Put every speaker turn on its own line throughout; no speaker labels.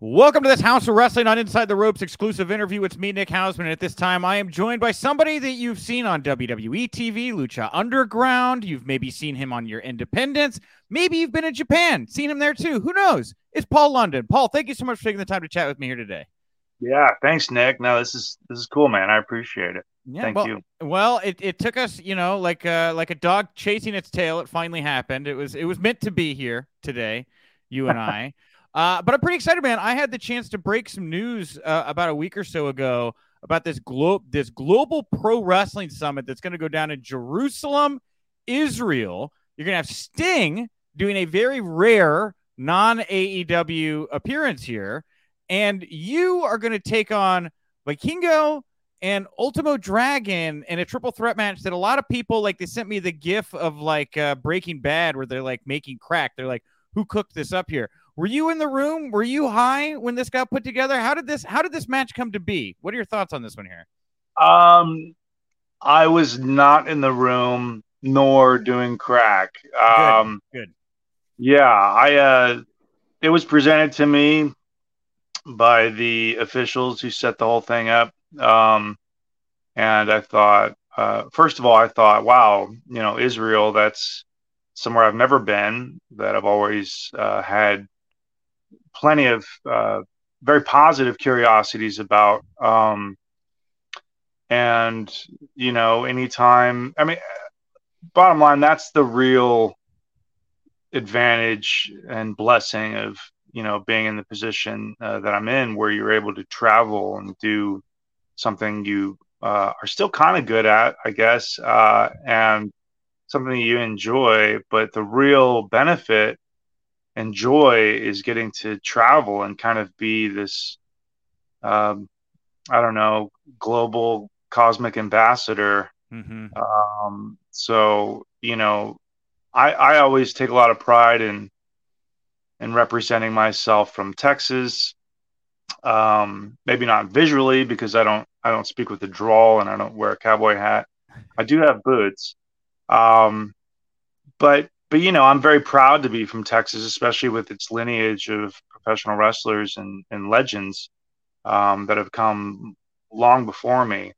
Welcome to this Haus of Wrestling on Inside the Ropes exclusive interview. It's me, Nick Hausman. And at this time, I am joined by somebody that you've seen on WWE TV, Lucha Underground. You've maybe seen him on your independence. Maybe you've been in Japan, seen him there too. Who knows? It's Paul London. Paul, thank you so much for taking the time to chat with me here today.
Yeah, thanks, Nick. No, this is this is cool, man. I appreciate it.
Yeah,
Thank
well,
you.
Well, it, it took us, you know, like uh, like a dog chasing its tail. It finally happened. It was it was meant to be here today, you and I. Uh, but I'm pretty excited, man. I had the chance to break some news uh, about a week or so ago about this globe this global pro wrestling summit that's going to go down in Jerusalem, Israel. You're going to have Sting doing a very rare non AEW appearance here, and you are going to take on Vikingo and Ultimo Dragon in a triple threat match that a lot of people like. They sent me the GIF of like uh, Breaking Bad where they're like making crack. They're like, "Who cooked this up here?" Were you in the room? Were you high when this got put together? How did this how did this match come to be? What are your thoughts on this one here?
Um, I was not in the room nor doing crack. Um,
good. good.
Yeah, I uh, it was presented to me by the officials who set the whole thing up. Um, and I thought, uh, first of all, I thought, wow, you know, Israel, that's somewhere I've never been, that I've always uh, had plenty of uh, very positive curiosities about. Um, and you know, anytime, I mean, bottom line, that's the real advantage and blessing of you know being in the position uh, that I'm in, where you're able to travel and do something you uh, are still kind of good at, I guess, uh, and something you enjoy. But the real benefit and joy is getting to travel and kind of be this um, i don't know global cosmic ambassador. Mm-hmm. um, so you know I, I always take a lot of pride in in representing myself from texas. Um, maybe not visually because i don't i don't speak with a drawl and i don't wear a cowboy hat. I do have boots. Um, but but you know, I'm very proud to be from Texas, especially with its lineage of professional wrestlers and, and legends um, that have come long before me.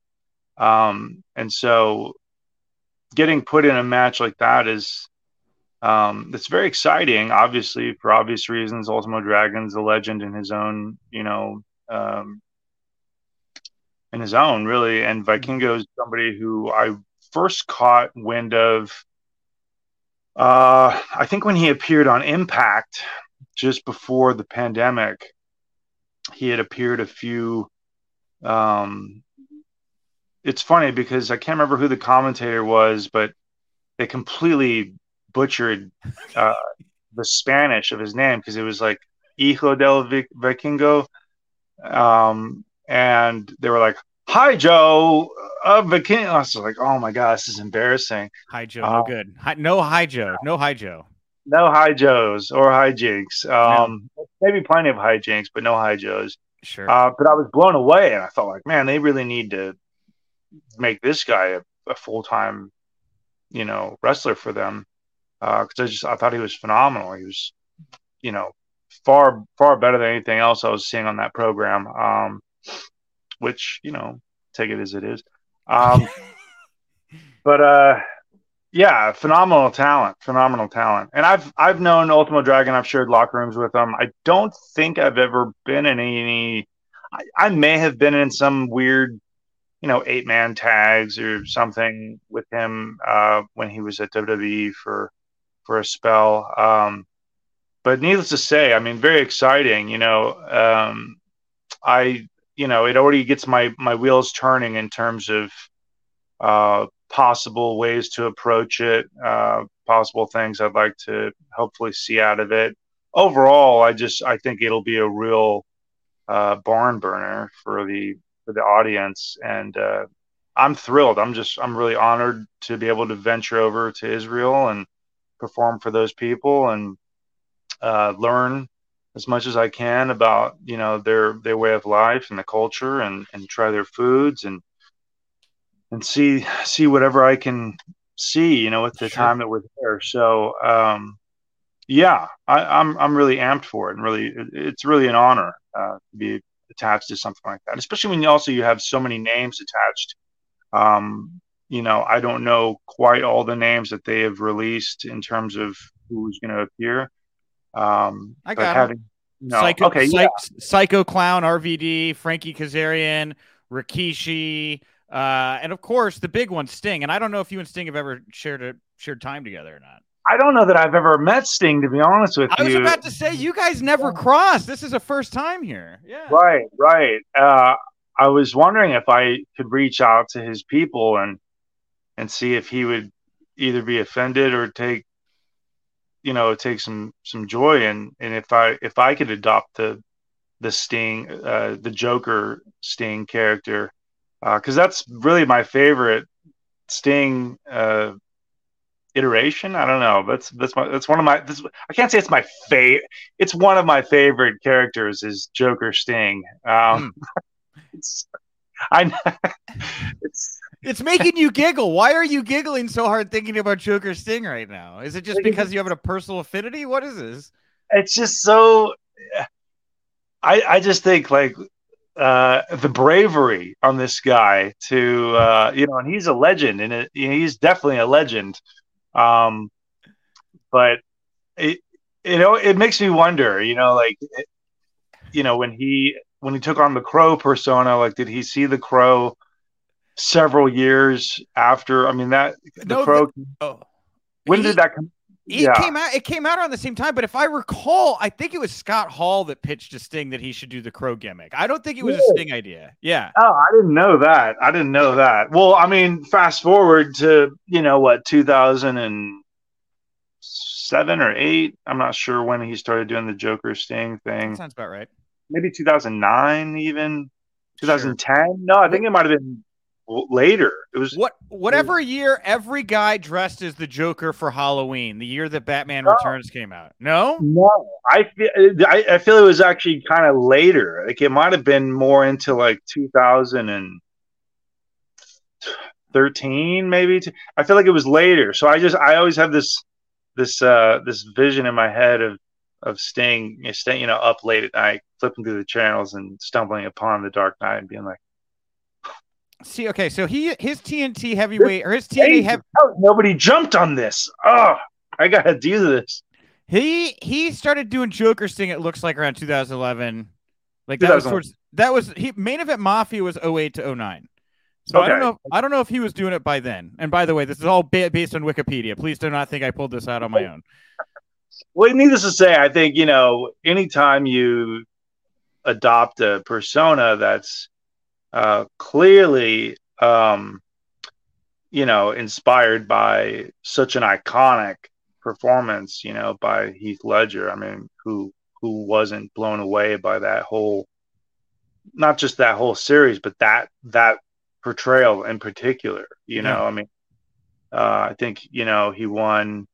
Um, and so, getting put in a match like that is um, it's very exciting. Obviously, for obvious reasons, Ultimo Dragon's a legend in his own, you know, um, in his own really, and Vikingo is somebody who I first caught wind of uh, I think when he appeared on Impact just before the pandemic, he had appeared a few. Um, it's funny because I can't remember who the commentator was, but they completely butchered uh, the Spanish of his name because it was like Hijo del Vikingo. Um, and they were like, Hi, Joe of the King. I was like, oh my god, this is embarrassing.
Hi, Joe. no uh, good. Hi, no, hi, Joe. No, hi, Joe.
No hi Joes or hi Jinx. Um, no. maybe plenty of hi Jinx, but no hi Joes.
Sure.
Uh, but I was blown away, and I thought, like, man, they really need to make this guy a, a full time, you know, wrestler for them. Because uh, I just I thought he was phenomenal. He was, you know, far far better than anything else I was seeing on that program. Um, which you know, take it as it is. Um, but uh, yeah, phenomenal talent, phenomenal talent. And I've I've known Ultimo Dragon. I've shared locker rooms with him. I don't think I've ever been in any. I, I may have been in some weird, you know, eight man tags or something with him uh, when he was at WWE for for a spell. Um, but needless to say, I mean, very exciting. You know, um, I you know it already gets my my wheels turning in terms of uh, possible ways to approach it, uh, possible things I'd like to hopefully see out of it. Overall, I just I think it'll be a real uh, barn burner for the for the audience, and uh, I'm thrilled. I'm just I'm really honored to be able to venture over to Israel and perform for those people and uh, learn as much as I can about you know their their way of life and the culture and and try their foods and and see see whatever I can see you know with the sure. time that we're there. So um, yeah, I, am I'm, I'm really amped for it, and really, it's really an honor uh, to be attached to something like that. Especially when you also you have so many names attached. Um, you know, I don't know quite all the names that they have released in terms of who's going to appear. Um,
I got
having,
no, Psycho, okay, Psych, yeah. Psycho Clown, RVD, Frankie Kazarian, Rikishi, uh, and of course the big one, Sting. And I don't know if you and Sting have ever shared a shared time together or not.
I don't know that I've ever met Sting, to be honest with
I
you.
I was about to say you guys never crossed. This is a first time here. Yeah.
Right, right. Uh, I was wondering if I could reach out to his people and and see if he would either be offended or take you know take some some joy in and if I if I could adopt the the Sting uh, the Joker Sting character because uh, that's really my favorite Sting uh, iteration. I don't know. That's that's my that's one of my. This, I can't say it's my favorite. It's one of my favorite characters is Joker Sting. Um, mm. it's, I
it's it's making you giggle. Why are you giggling so hard thinking about Joker Sting right now? Is it just because you have a personal affinity? What is this?
It's just so. I I just think like uh, the bravery on this guy to uh, you know, and he's a legend, and it, he's definitely a legend. Um, but it you know it makes me wonder, you know, like you know when he when he took on the crow persona, like did he see the crow? Several years after. I mean that the no, crow. The, oh. When he, did that come?
It yeah. came out. It came out around the same time, but if I recall, I think it was Scott Hall that pitched to Sting that he should do the crow gimmick. I don't think it was a Sting idea. Yeah.
Oh, I didn't know that. I didn't know that. Well, I mean, fast forward to you know what, two thousand and seven or eight. I'm not sure when he started doing the Joker Sting thing.
That sounds about right.
Maybe 2009, even 2010. Sure. No, I think it might have been later. It was
what whatever was, year every guy dressed as the Joker for Halloween, the year that Batman no, Returns came out. No,
no, I feel I, I feel it was actually kind of later. Like it might have been more into like 2013, maybe. I feel like it was later. So I just I always have this this uh this vision in my head of of Sting, Sting, you know, up late at night, flipping through the channels and stumbling upon the Dark Knight and being like,
See, okay, so he his TNT heavyweight or his TNT heavy.
Oh, nobody jumped on this. Oh, I gotta do this.
He he started doing Joker Sting. It looks like around 2011. Like that was towards that was he main event Mafia was 08 to 09. So okay. I don't know. If, I don't know if he was doing it by then. And by the way, this is all ba- based on Wikipedia. Please do not think I pulled this out on my own.
Well, needless to say, I think you know, anytime you adopt a persona that's uh, clearly, um, you know, inspired by such an iconic performance, you know, by Heath Ledger. I mean, who who wasn't blown away by that whole, not just that whole series, but that that portrayal in particular. You know, I mean, uh, I think you know he won.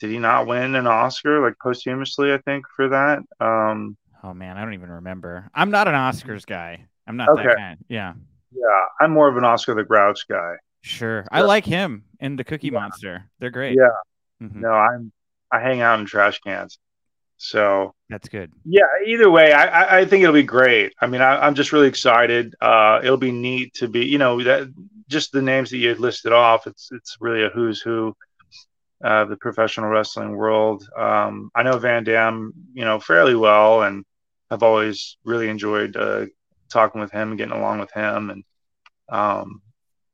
Did he not win an Oscar like posthumously? I think for that. Um,
oh man, I don't even remember. I'm not an Oscars guy. I'm not okay. that kind. Yeah.
Yeah, I'm more of an Oscar the Grouch guy.
Sure, yeah. I like him and the Cookie yeah. Monster. They're great.
Yeah. Mm-hmm. No, I'm I hang out in trash cans. So
that's good.
Yeah. Either way, I, I think it'll be great. I mean, I, am just really excited. Uh, it'll be neat to be, you know, that just the names that you had listed off. It's it's really a who's who of the professional wrestling world. Um, I know Van Dam, you know, fairly well, and I've always really enjoyed uh, talking with him and getting along with him and um,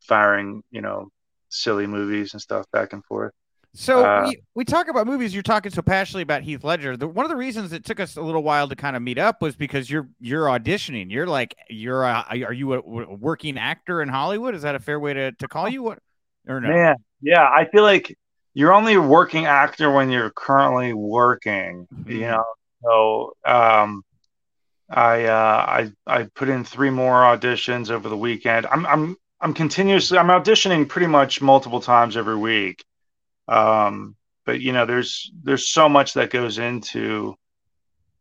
firing, you know, silly movies and stuff back and forth.
So uh, we, we talk about movies. You're talking so passionately about Heath Ledger. The, one of the reasons it took us a little while to kind of meet up was because you're you're auditioning. You're like you're a, are you a, a working actor in Hollywood? Is that a fair way to, to call you? What or no?
Man, yeah. I feel like you're only a working actor when you're currently working. Mm-hmm. You know, so um, I uh, I I put in three more auditions over the weekend. I'm I'm I'm continuously I'm auditioning pretty much multiple times every week. Um, but you know, there's there's so much that goes into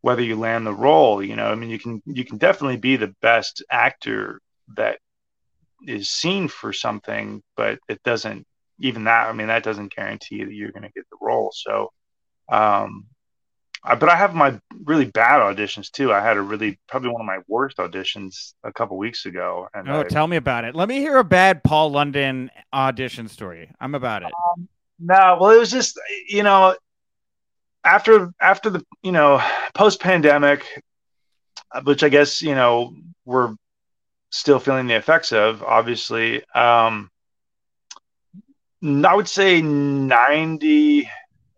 whether you land the role. You know, I mean, you can you can definitely be the best actor that is seen for something, but it doesn't even that. I mean, that doesn't guarantee that you're going to get the role. So Um, I, but I have my really bad auditions too. I had a really probably one of my worst auditions a couple weeks ago.
And oh, I, tell me about it. Let me hear a bad Paul London audition story. I'm about it. Um,
no, well, it was just you know after after the you know post pandemic, which I guess you know we're still feeling the effects of. Obviously, um, I would say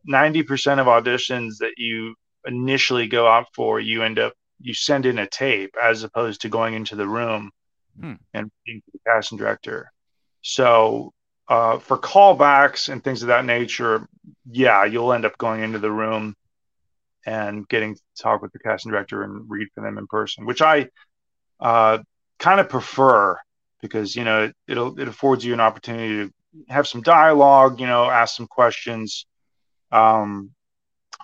90 percent of auditions that you initially go out for, you end up you send in a tape as opposed to going into the room hmm. and being the casting director. So uh, for callbacks and things of that nature, yeah, you'll end up going into the room and getting to talk with the casting director and read for them in person, which I uh, kind of prefer because you know it, it'll it affords you an opportunity to have some dialogue, you know, ask some questions, um,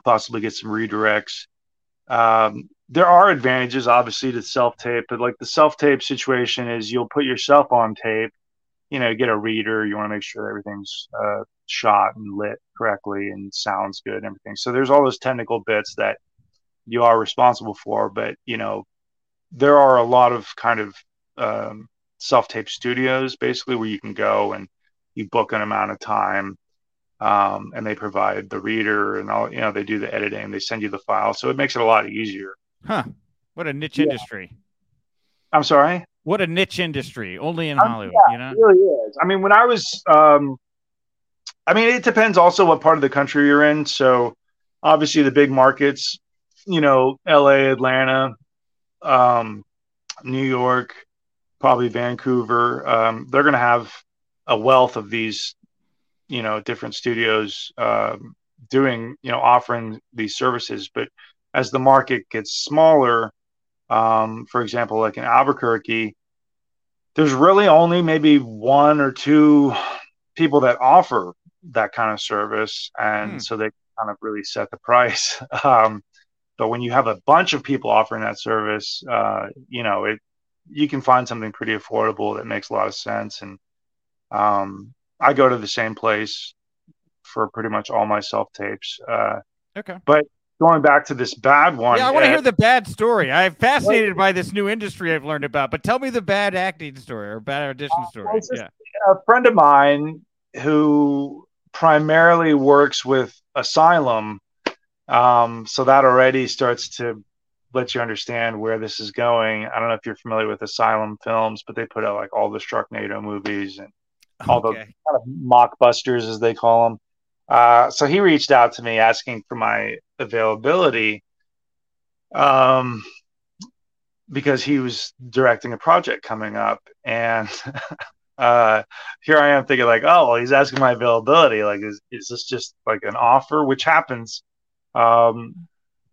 possibly get some redirects. Um, there are advantages, obviously, to self tape, but like the self tape situation is you'll put yourself on tape, you know, get a reader, you want to make sure everything's uh, shot and lit correctly and sounds good and everything. So there's all those technical bits that you are responsible for, but you know, there are a lot of kind of um, self tape studios basically where you can go and you book an amount of time um, and they provide the reader and all you know they do the editing they send you the file so it makes it a lot easier.
Huh. What a niche yeah. industry.
I'm sorry?
What a niche industry only in um, hollywood yeah, you know?
it really is. I mean when i was um, i mean it depends also what part of the country you're in so obviously the big markets you know la atlanta um, new york probably vancouver um, they're going to have a wealth of these, you know, different studios um, doing, you know, offering these services. But as the market gets smaller, um, for example, like in Albuquerque, there's really only maybe one or two people that offer that kind of service, and hmm. so they kind of really set the price. um, but when you have a bunch of people offering that service, uh, you know, it you can find something pretty affordable that makes a lot of sense and um, I go to the same place for pretty much all my self tapes. Uh,
okay.
But going back to this bad one.
Yeah, I want to hear the bad story. I'm fascinated by this new industry I've learned about, but tell me the bad acting story or bad audition uh, story. yeah.
A friend of mine who primarily works with Asylum. Um, so that already starts to let you understand where this is going. I don't know if you're familiar with Asylum Films, but they put out like all the Sharknado movies and all okay. the kind of mockbusters as they call them. Uh, so he reached out to me asking for my availability, um, because he was directing a project coming up, and uh, here I am thinking like, oh, well, he's asking my availability. Like, is is this just like an offer, which happens um,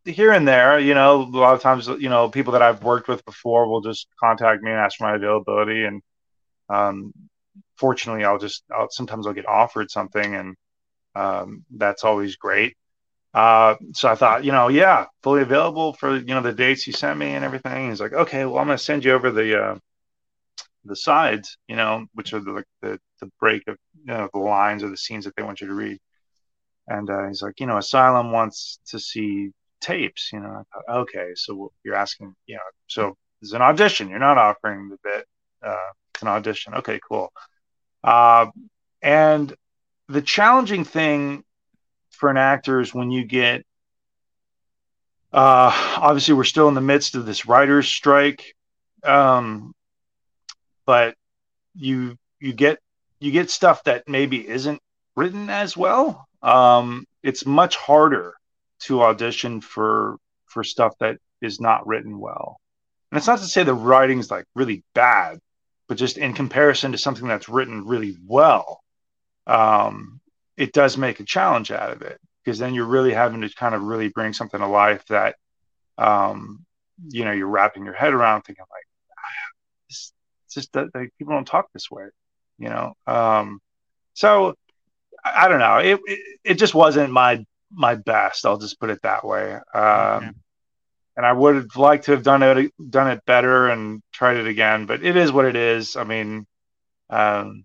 here and there? You know, a lot of times, you know, people that I've worked with before will just contact me and ask for my availability, and um, fortunately, I'll just I'll, sometimes I'll get offered something, and um, that's always great. Uh, so I thought, you know, yeah, fully available for you know the dates you sent me and everything. He's like, okay, well, I'm gonna send you over the uh, the sides, you know, which are the the the break of you know the lines or the scenes that they want you to read. And uh, he's like, you know, Asylum wants to see tapes. You know, I thought, okay, so you're asking, you know, so there's an audition. You're not offering the bit. Uh, an audition. Okay, cool. Uh, and the challenging thing for an actor is when you get, uh, obviously, we're still in the midst of this writer's strike, um, but you you get you get stuff that maybe isn't written as well. Um, it's much harder to audition for for stuff that is not written well. And it's not to say the writing's like really bad, but just in comparison to something that's written really well, um, it does make a challenge out of it because then you're really having to kind of really bring something to life that, um, you know, you're wrapping your head around thinking like, ah, it's, just that people don't talk this way, you know? Um, so I, I, don't know. It, it, it, just wasn't my, my best. I'll just put it that way. Um, and I would have liked to have done it done it better and tried it again. But it is what it is. I mean, um,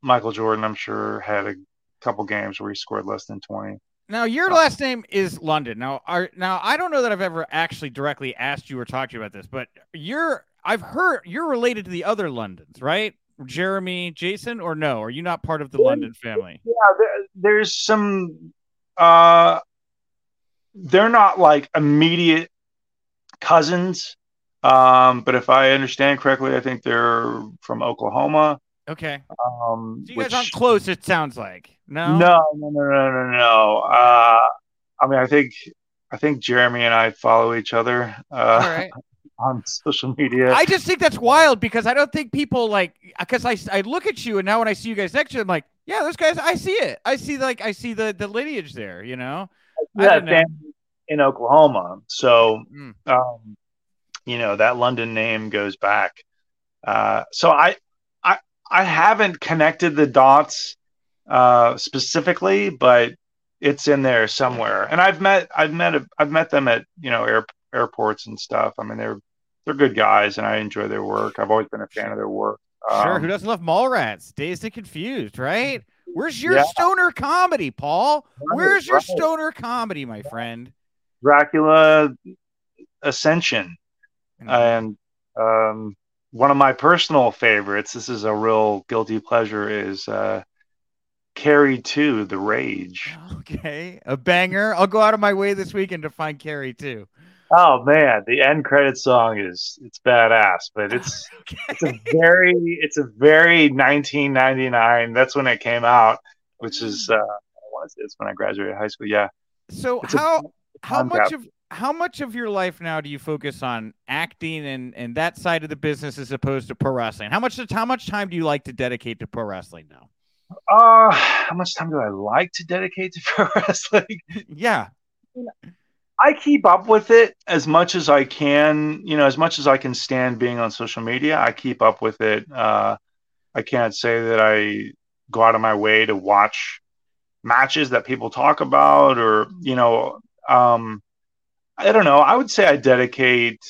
Michael Jordan, I'm sure, had a couple games where he scored less than 20.
Now your last name is London. Now, are now I don't know that I've ever actually directly asked you or talked to you about this, but you're I've heard you're related to the other Londons, right? Jeremy, Jason, or no? Are you not part of the London family?
Yeah, there, there's some. Uh, they're not like immediate cousins, um, but if I understand correctly, I think they're from Oklahoma.
Okay.
Um,
so you guys which, aren't close. It sounds like no,
no, no, no, no, no, no. Uh, I mean, I think I think Jeremy and I follow each other. Uh, right. On social media,
I just think that's wild because I don't think people like because I, I look at you and now when I see you guys next to you, I'm like, yeah, those guys, I see it. I see like I see the the lineage there. You know,
yeah, in Oklahoma, so mm. um, you know that London name goes back. Uh, so I I I haven't connected the dots uh, specifically, but it's in there somewhere. And I've met I've met I've met them at you know air, airports and stuff. I mean they're they're good guys, and I enjoy their work. I've always been a fan of their work.
Sure, um, who doesn't love Mallrats? Dazed and Confused, right? Where's your yeah. stoner comedy, Paul? Where's your right. stoner comedy, my friend?
Dracula Ascension, mm-hmm. and um, one of my personal favorites. This is a real guilty pleasure. Is uh, Carrie 2, The Rage.
Okay. A banger. I'll go out of my way this weekend to find Carrie 2.
Oh man, the end credit song is it's badass, but it's okay. it's a very it's a very 1999. That's when it came out, which is uh it's when I graduated high school. Yeah.
So it's how how much of how much of your life now do you focus on acting and and that side of the business as opposed to pro wrestling? How much how much time do you like to dedicate to pro wrestling now?
Uh, how much time do I like to dedicate to pro wrestling?
Yeah.
I keep up with it as much as I can, you know, as much as I can stand being on social media. I keep up with it. Uh, I can't say that I go out of my way to watch matches that people talk about or, you know, um, I don't know. I would say I dedicate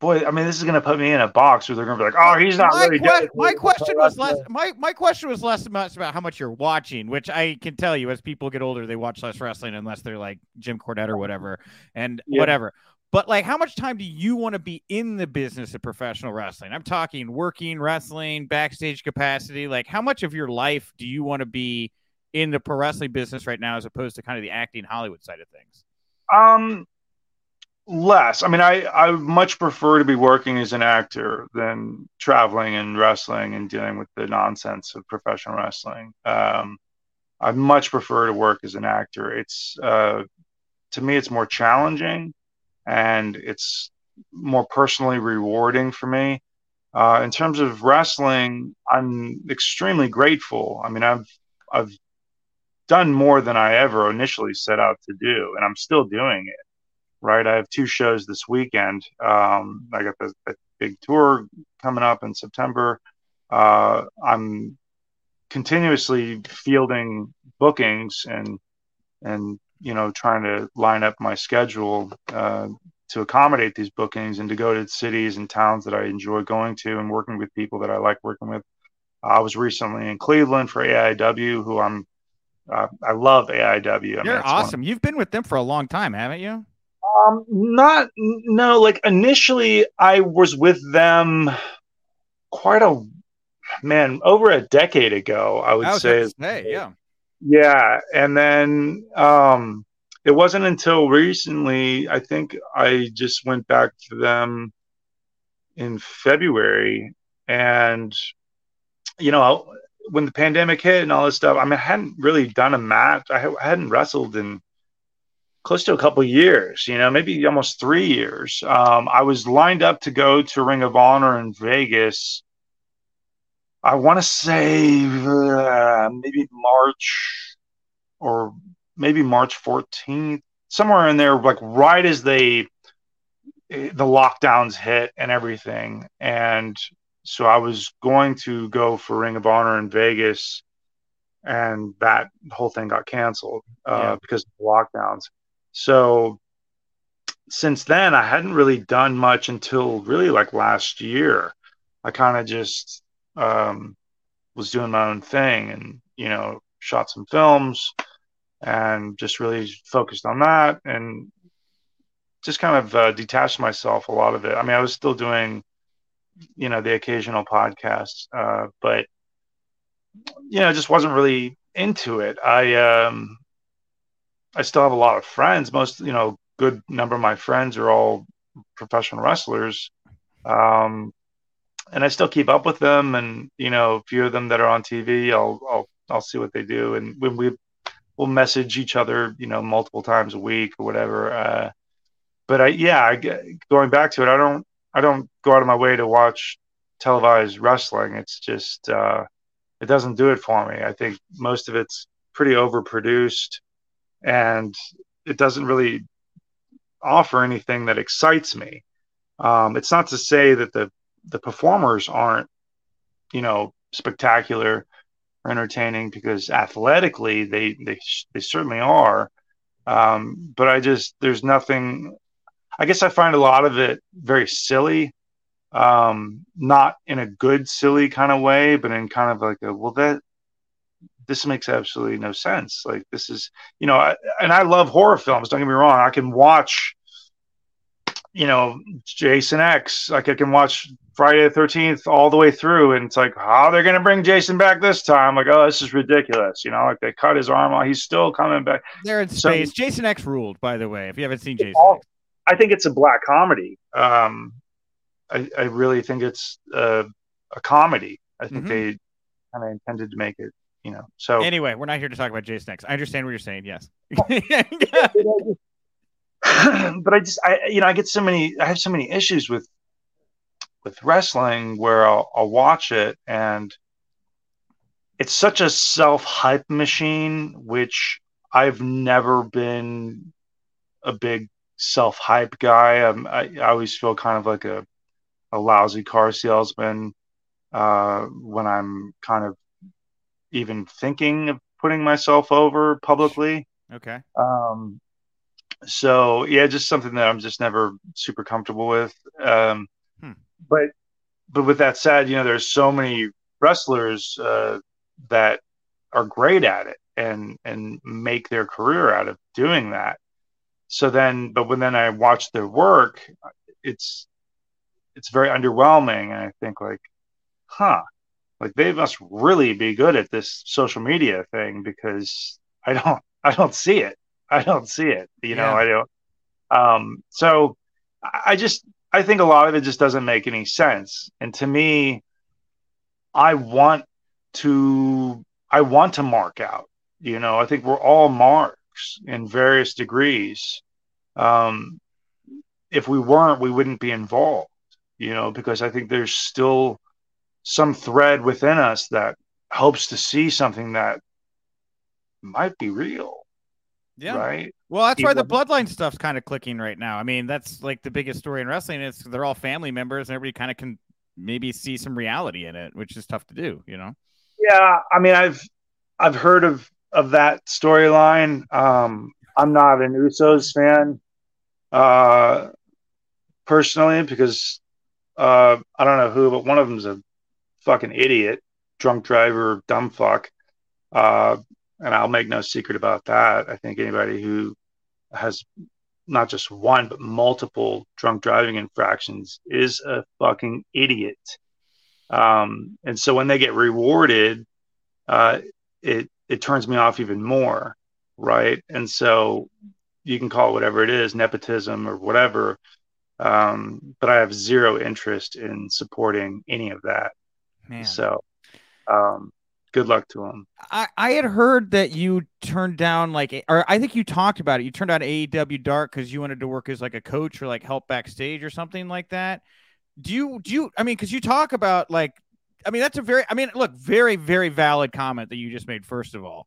boy, I mean, this is going to put me in a box where they're going to be like, "Oh, he's not
my
really."
Que- my question was less. My my question was less about, about how much you're watching, which I can tell you, as people get older, they watch less wrestling unless they're like Jim Cornette or whatever, and yeah. whatever. But like, how much time do you want to be in the business of professional wrestling? I'm talking working, wrestling, backstage capacity. Like, how much of your life do you want to be in the pro wrestling business right now, as opposed to kind of the acting Hollywood side of things?
Um, less. I mean, I I much prefer to be working as an actor than traveling and wrestling and dealing with the nonsense of professional wrestling. Um, I much prefer to work as an actor. It's uh, to me, it's more challenging, and it's more personally rewarding for me. Uh, in terms of wrestling, I'm extremely grateful. I mean, I've I've done more than I ever initially set out to do, and I'm still doing it right? I have two shows this weekend. Um, I got the, the, big tour coming up in September. Uh, I'm continuously fielding bookings and and you know trying to line up my schedule uh, to accommodate these bookings and to go to cities and towns that I enjoy going to and working with people that I like working with. I was recently in Cleveland for AIW, who I'm uh, I love AIW.
I You're awesome. Of, You've been with them for a long time, haven't you?
Um, not no. Like initially, I was with them quite a man over a decade ago. I would I say.
Hey, yeah,
yeah, and then um, it wasn't until recently. I think I just went back to them in February, and you know, when the pandemic hit and all this stuff, I mean, I hadn't really done a match. I hadn't wrestled in close to a couple years, you know, maybe almost three years. Um, I was lined up to go to Ring of Honor in Vegas. I want to say uh, maybe March or maybe March 14th, somewhere in there, like right as they the lockdowns hit and everything. And so I was going to go for Ring of Honor in Vegas, and that whole thing got canceled uh, yeah. because of the lockdowns. So since then, I hadn't really done much until really like last year. I kind of just um, was doing my own thing and, you know, shot some films and just really focused on that and just kind of uh, detached myself a lot of it. I mean, I was still doing, you know, the occasional podcast, uh, but you know, just wasn't really into it. I um, I still have a lot of friends. Most, you know, good number of my friends are all professional wrestlers. Um, and I still keep up with them, and you know, a few of them that are on TV, I'll I'll I'll see what they do, and when we we'll message each other, you know, multiple times a week or whatever. Uh, but I, yeah, I, going back to it, I don't I don't go out of my way to watch televised wrestling. It's just uh, it doesn't do it for me. I think most of it's pretty overproduced, and it doesn't really offer anything that excites me. Um, it's not to say that the the performers aren't, you know, spectacular or entertaining because athletically they they they certainly are. Um, but I just there's nothing. I guess I find a lot of it very silly, um, not in a good silly kind of way, but in kind of like a well that this makes absolutely no sense. Like this is you know, I, and I love horror films. Don't get me wrong. I can watch you know Jason X. Like I can watch Friday the Thirteenth all the way through, and it's like how they're gonna bring Jason back this time. Like oh, this is ridiculous. You know, like they cut his arm off, he's still coming back.
They're in so, space. Jason X ruled, by the way. If you haven't seen Jason,
all, I think it's a black comedy. Um, I, I really think it's a, a comedy. I think mm-hmm. they kind of intended to make it you know. So
anyway, we're not here to talk about Jason X. I understand what you're saying. Yes.
but I just I you know I get so many I have so many issues with with wrestling where I'll, I'll watch it and it's such a self hype machine which I've never been a big self hype guy. I'm, I, I always feel kind of like a a lousy car salesman uh, when I'm kind of even thinking of putting myself over publicly.
Okay.
Um, so yeah, just something that I'm just never super comfortable with. Um, hmm. But but with that said, you know, there's so many wrestlers uh, that are great at it and and make their career out of doing that. So then, but when then I watch their work, it's it's very underwhelming, and I think like, huh, like they must really be good at this social media thing because I don't I don't see it. I don't see it. You know, I don't. Um, so I just I think a lot of it just doesn't make any sense. And to me, I want to I want to mark out. You know, I think we're all marks in various degrees. Um, if we weren't, we wouldn't be involved. You know, because I think there's still some thread within us that hopes to see something that might be real.
Yeah.
Right.
Well, that's why the bloodline stuff's kind of clicking right now. I mean, that's like the biggest story in wrestling. Is they're all family members, and everybody kind of can maybe see some reality in it, which is tough to do. You know.
Yeah, I mean, I've I've heard of of that storyline. Um, I'm not an Usos fan, uh, personally, because uh, I don't know who, but one of them's a fucking idiot, drunk driver, dumb fuck. Uh, and I'll make no secret about that. I think anybody who has not just one but multiple drunk driving infractions is a fucking idiot. Um, and so when they get rewarded, uh, it it turns me off even more, right? And so you can call it whatever it is, nepotism or whatever. Um, but I have zero interest in supporting any of that. Man. So, um, good luck to him.
I, I had heard that you turned down like, or I think you talked about it. You turned down AEW Dark because you wanted to work as like a coach or like help backstage or something like that. Do you do you? I mean, because you talk about like, I mean, that's a very, I mean, look, very very valid comment that you just made. First of all,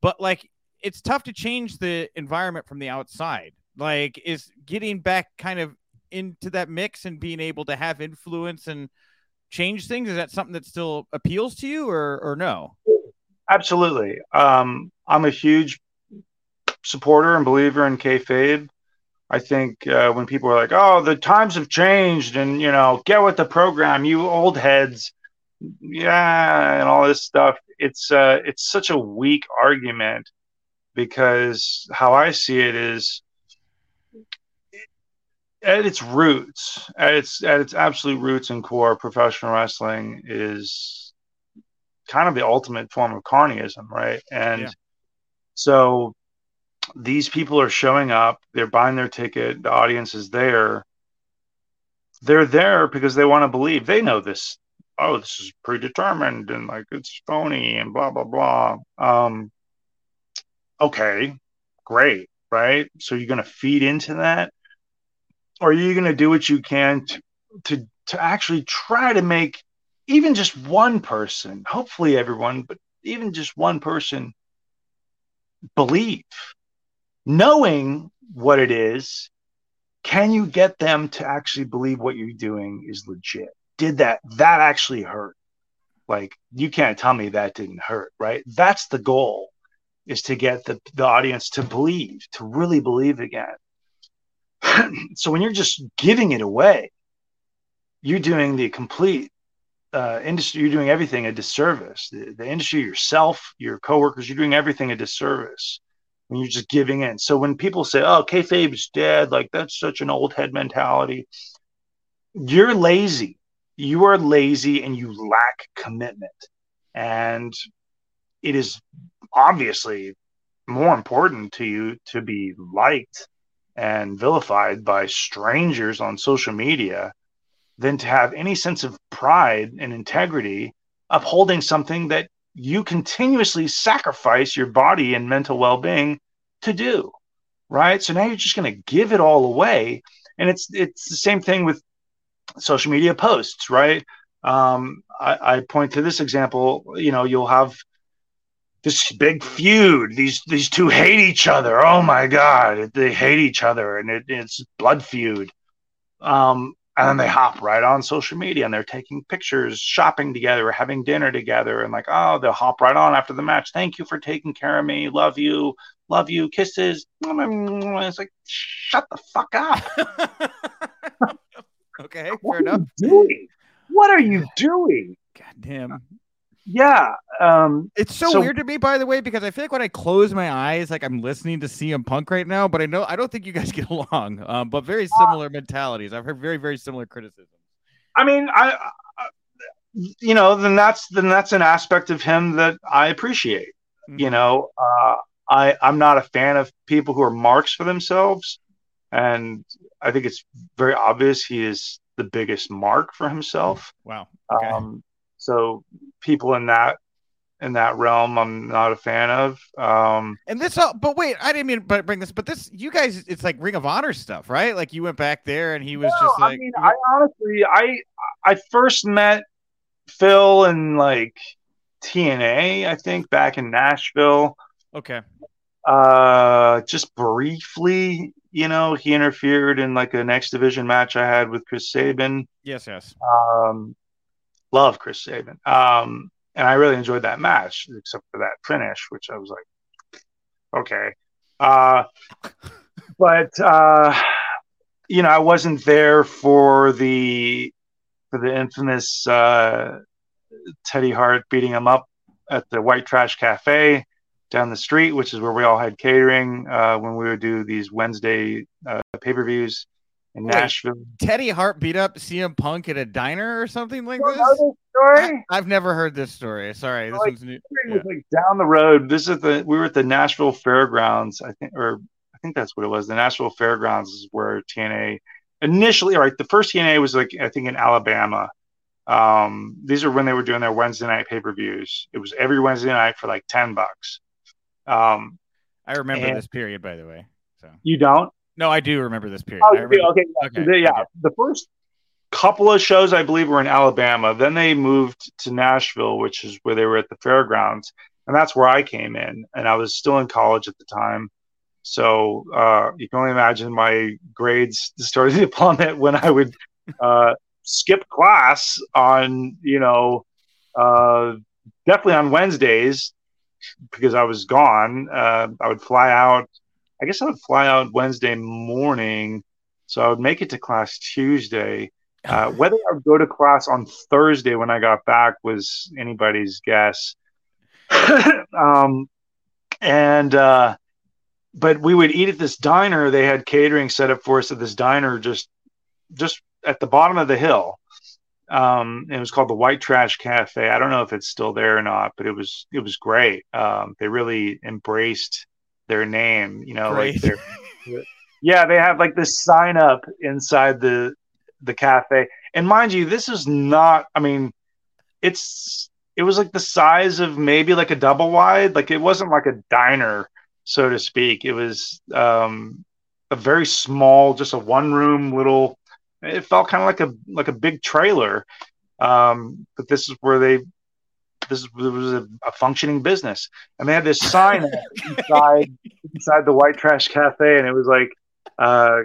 but like, it's tough to change the environment from the outside. Like, is getting back kind of into that mix and being able to have influence and change things? Is that something that still appeals to you, or or no?
Absolutely. Um, I'm a huge supporter and believer in kayfabe. I think uh, when people are like, "Oh, the times have changed," and you know, get with the program, you old heads. Yeah, and all this stuff. It's uh, it's such a weak argument because how I see it is at its roots, at its at its absolute roots and core, professional wrestling is kind of the ultimate form of carnyism, right? And yeah. so these people are showing up, they're buying their ticket, the audience is there. They're there because they want to believe. They know this. Oh, this is predetermined and like it's phony and blah blah blah. Um, okay, great, right? So you're going to feed into that, or are you going to do what you can to, to to actually try to make even just one person, hopefully everyone, but even just one person believe, knowing what it is, can you get them to actually believe what you're doing is legit? Did that that actually hurt? Like you can't tell me that didn't hurt, right? That's the goal is to get the, the audience to believe, to really believe again. so when you're just giving it away, you're doing the complete uh, industry, you're doing everything a disservice. The, the industry, yourself, your coworkers, you're doing everything a disservice when you're just giving in. So when people say, "Oh, kayfabe is dead," like that's such an old head mentality. You're lazy. You are lazy, and you lack commitment. And it is obviously more important to you to be liked and vilified by strangers on social media than to have any sense of pride and integrity upholding something that you continuously sacrifice your body and mental well-being to do right so now you're just going to give it all away and it's it's the same thing with social media posts right um, I, I point to this example you know you'll have this big feud. These these two hate each other. Oh my god, they hate each other, and it, it's blood feud. Um, and then they hop right on social media and they're taking pictures, shopping together, having dinner together, and like, oh, they'll hop right on after the match. Thank you for taking care of me. Love you. Love you. Kisses. It's like, shut the fuck up.
okay, what fair enough.
doing? What are you doing?
God damn
yeah um
it's so, so, weird to me by the way because i feel like when i close my eyes like i'm listening to cm punk right now but i know i don't think you guys get along um but very uh, similar uh, mentalities i've heard very very similar criticisms
i mean I, I, you know then that's then that's an aspect of him that i appreciate mm-hmm. you know uh i i'm not a fan of people who are marks for themselves and i think it's very obvious he is the biggest mark for himself
wow okay.
um so people in that in that realm I'm not a fan of. Um
And this all but wait, I didn't mean to bring this, but this you guys it's like Ring of Honor stuff, right? Like you went back there and he was no, just like I mean,
I honestly I I first met Phil in like TNA, I think, back in Nashville.
Okay.
Uh just briefly, you know, he interfered in like a X Division match I had with Chris Sabin.
Yes, yes.
Um love Chris Sabin. Um, and I really enjoyed that match, except for that finish, which I was like, okay. Uh, but uh, you know, I wasn't there for the for the infamous uh, Teddy Hart beating him up at the White Trash Cafe down the street, which is where we all had catering uh, when we would do these Wednesday uh, pay per views in Wait, Nashville.
Teddy Hart beat up CM Punk at a diner or something like this.
story?
I, have never heard this story. Sorry, this like, one's new.
Yeah. Was like down the road. This is the we were at the Nashville Fairgrounds, I think, or I think that's what it was. The Nashville Fairgrounds is where TNA initially. Right, the first TNA was like I think in Alabama. Um, these are when they were doing their Wednesday night pay per views. It was every Wednesday night for like ten bucks. Um,
I remember this period, by the way. So
you don't?
No, I do remember this period.
Oh, remember. Okay, yeah. Okay. The, yeah. Okay. The first couple of shows I believe were in Alabama. Then they moved to Nashville, which is where they were at the fairgrounds, and that's where I came in. And I was still in college at the time, so uh, you can only imagine my grades started to plummet when I would uh, skip class on you know uh, definitely on Wednesdays because I was gone. Uh, I would fly out I guess I would fly out Wednesday morning, so I would make it to class Tuesday, Uh, whether I would go to class on Thursday when I got back was anybody's guess. um, and uh, but we would eat at this diner. They had catering set up for us at this diner just just at the bottom of the hill. Um, it was called the White Trash Cafe. I don't know if it's still there or not, but it was it was great. Um, they really embraced their name. You know, great. like yeah, they have like this sign up inside the the cafe. And mind you, this is not. I mean, it's it was like the size of maybe like a double wide. Like it wasn't like a diner, so to speak. It was um, a very small, just a one room little. It felt kind of like a like a big trailer. Um, but this is where they this was a, a, functioning business, and they had this sign inside inside the White Trash Cafe, and it was like, uh,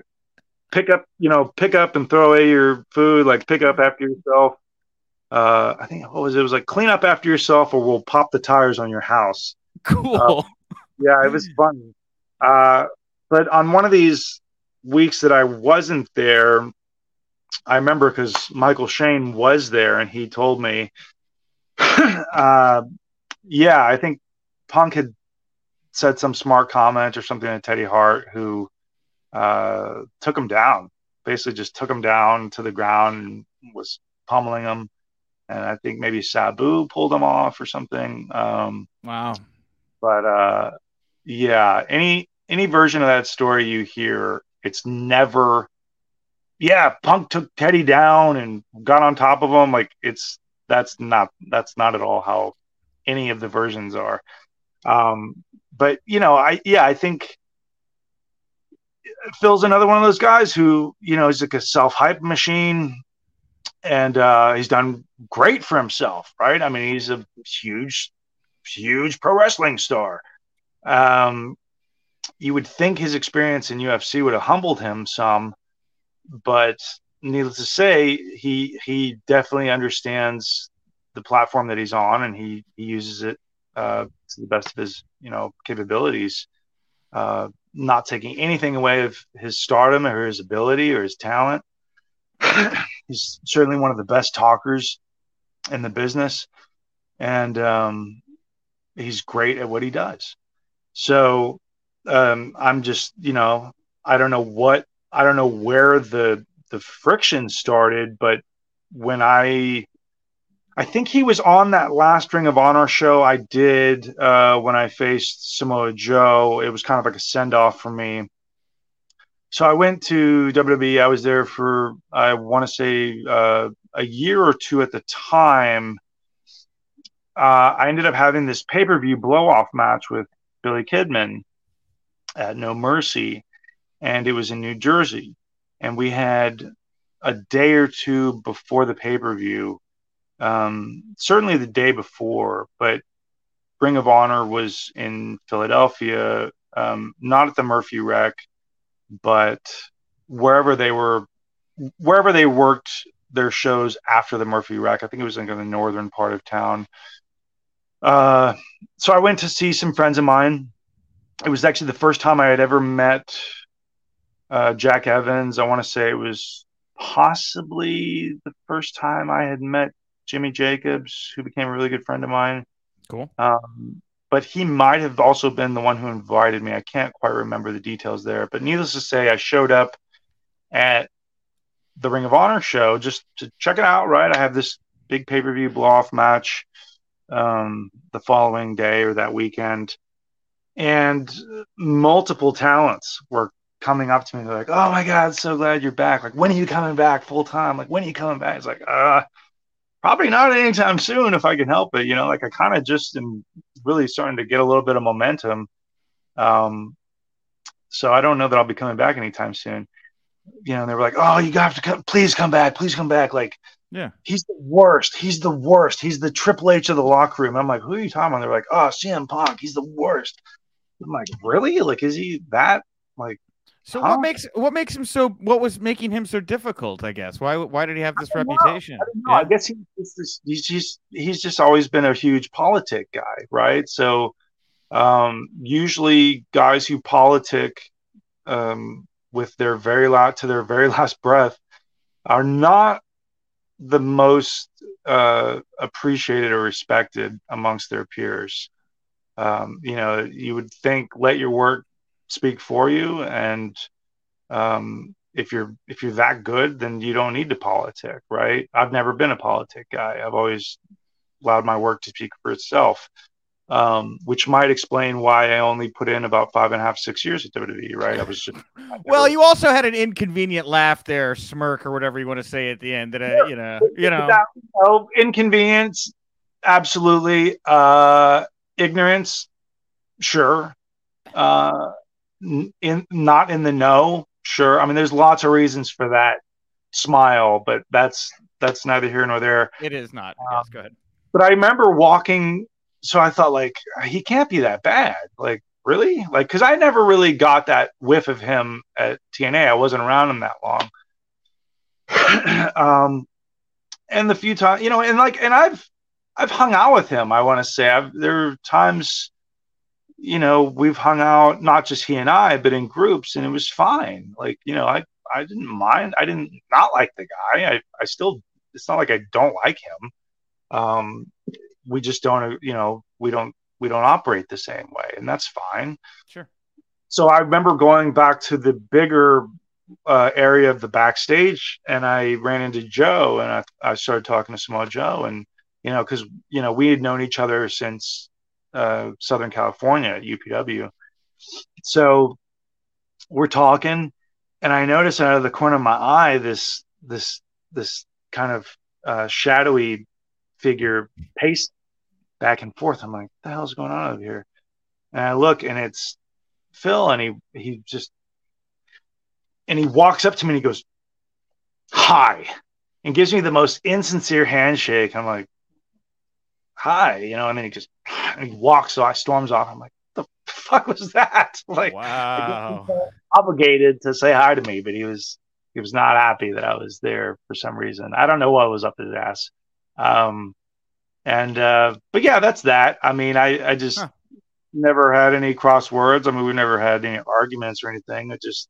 pick up, you know, pick up and throw away your food, like pick up after yourself uh, I think what was it? it? was like clean up after yourself, or we'll pop the tires on your house.
Cool.
Uh, yeah, it was fun. Uh, but on one of these weeks that I wasn't there, I remember because Michael Shane was there, and he told me, uh, "Yeah, I think Punk had said some smart comment or something to Teddy Hart, who uh, took him down. Basically, just took him down to the ground and was pummeling him." and I think maybe Sabu pulled him off or something. Um,
wow.
But uh, yeah, any any version of that story you hear, it's never. Yeah, Punk took Teddy down and got on top of him. Like it's that's not that's not at all how any of the versions are. Um, but you know, I yeah, I think Phil's another one of those guys who you know is like a self hype machine and uh, he's done great for himself, right? I mean, he's a huge, huge pro wrestling star. Um, you would think his experience in UFC would have humbled him some, but needless to say, he he definitely understands the platform that he's on, and he he uses it uh, to the best of his you know capabilities, uh, not taking anything away of his stardom or his ability or his talent. he's certainly one of the best talkers in the business, and um, he's great at what he does. So um, I'm just, you know, I don't know what, I don't know where the the friction started, but when I I think he was on that last Ring of Honor show I did uh, when I faced Samoa Joe. It was kind of like a send off for me so I went to WWE. I was there for I want to say uh, a year or two at the time. Uh, I ended up having this pay per view blow off match with Billy Kidman at No Mercy, and it was in New Jersey. And we had a day or two before the pay per view, um, certainly the day before, but Ring of Honor was in Philadelphia, um, not at the Murphy Rec but wherever they were, wherever they worked their shows after the Murphy Rec, I think it was in the northern part of town. Uh, so I went to see some friends of mine. It was actually the first time I had ever met uh, Jack Evans. I want to say it was possibly the first time I had met Jimmy Jacobs, who became a really good friend of mine.
Cool.
Um, but he might have also been the one who invited me. I can't quite remember the details there. But needless to say, I showed up at the Ring of Honor show just to check it out, right? I have this big pay per view blow off match um, the following day or that weekend. And multiple talents were coming up to me. They're like, oh my God, so glad you're back. Like, when are you coming back full time? Like, when are you coming back? It's like, uh, probably not anytime soon if I can help it. You know, like I kind of just am really starting to get a little bit of momentum. Um, so I don't know that I'll be coming back anytime soon. You know, they were like, "Oh, you have to come! Please come back! Please come back!" Like,
yeah,
he's the worst. He's the worst. He's the Triple H of the locker room. I'm like, who are you talking about? They're like, "Oh, CM Punk. He's the worst." I'm like, really? Like, is he that? Like,
so huh? what makes what makes him so? What was making him so difficult? I guess why why did he have this I reputation?
I, yeah. I, guess he, he's, he's just he's just always been a huge politic guy, right? So um, usually guys who politic um, with their very last to their very last breath are not the most uh, appreciated or respected amongst their peers. Um, you know, you would think let your work speak for you, and um, if you're if you're that good, then you don't need to politic, right? I've never been a politic guy. I've always allowed my work to speak for itself um, which might explain why I only put in about five and a half, six years at WWE. Right? I was just.
I well, you also had an inconvenient laugh there, smirk or whatever you want to say at the end. That uh, you know, you know,
oh, inconvenience, absolutely. Uh, ignorance, sure. Uh, in not in the know, sure. I mean, there's lots of reasons for that smile, but that's that's neither here nor there.
It is not. Um, yes, go ahead.
But I remember walking so I thought like he can't be that bad. Like really? Like because I never really got that whiff of him at TNA. I wasn't around him that long. um, and the few times, you know, and like, and I've I've hung out with him. I want to say I've there are times, you know, we've hung out not just he and I, but in groups, and it was fine. Like you know, I I didn't mind. I didn't not like the guy. I I still. It's not like I don't like him. Um, we just don't you know we don't we don't operate the same way and that's fine
sure
so i remember going back to the bigger uh, area of the backstage and i ran into joe and i, I started talking to Samoa joe and you know because you know we had known each other since uh, southern california at upw so we're talking and i notice out of the corner of my eye this this this kind of uh, shadowy figure pace back and forth. I'm like, the hell's going on over here? And I look and it's Phil and he he just and he walks up to me and he goes, Hi, and gives me the most insincere handshake. I'm like, Hi, you know, and then he just and he walks off, storms off. I'm like, the fuck was that? Like
wow.
obligated to say hi to me, but he was he was not happy that I was there for some reason. I don't know what was up his ass. Um, and uh, but yeah, that's that. I mean, I I just huh. never had any cross words. I mean, we never had any arguments or anything. It just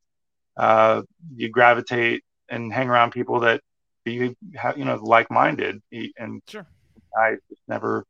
uh, you gravitate and hang around people that you have, you know, like minded, and
sure.
I never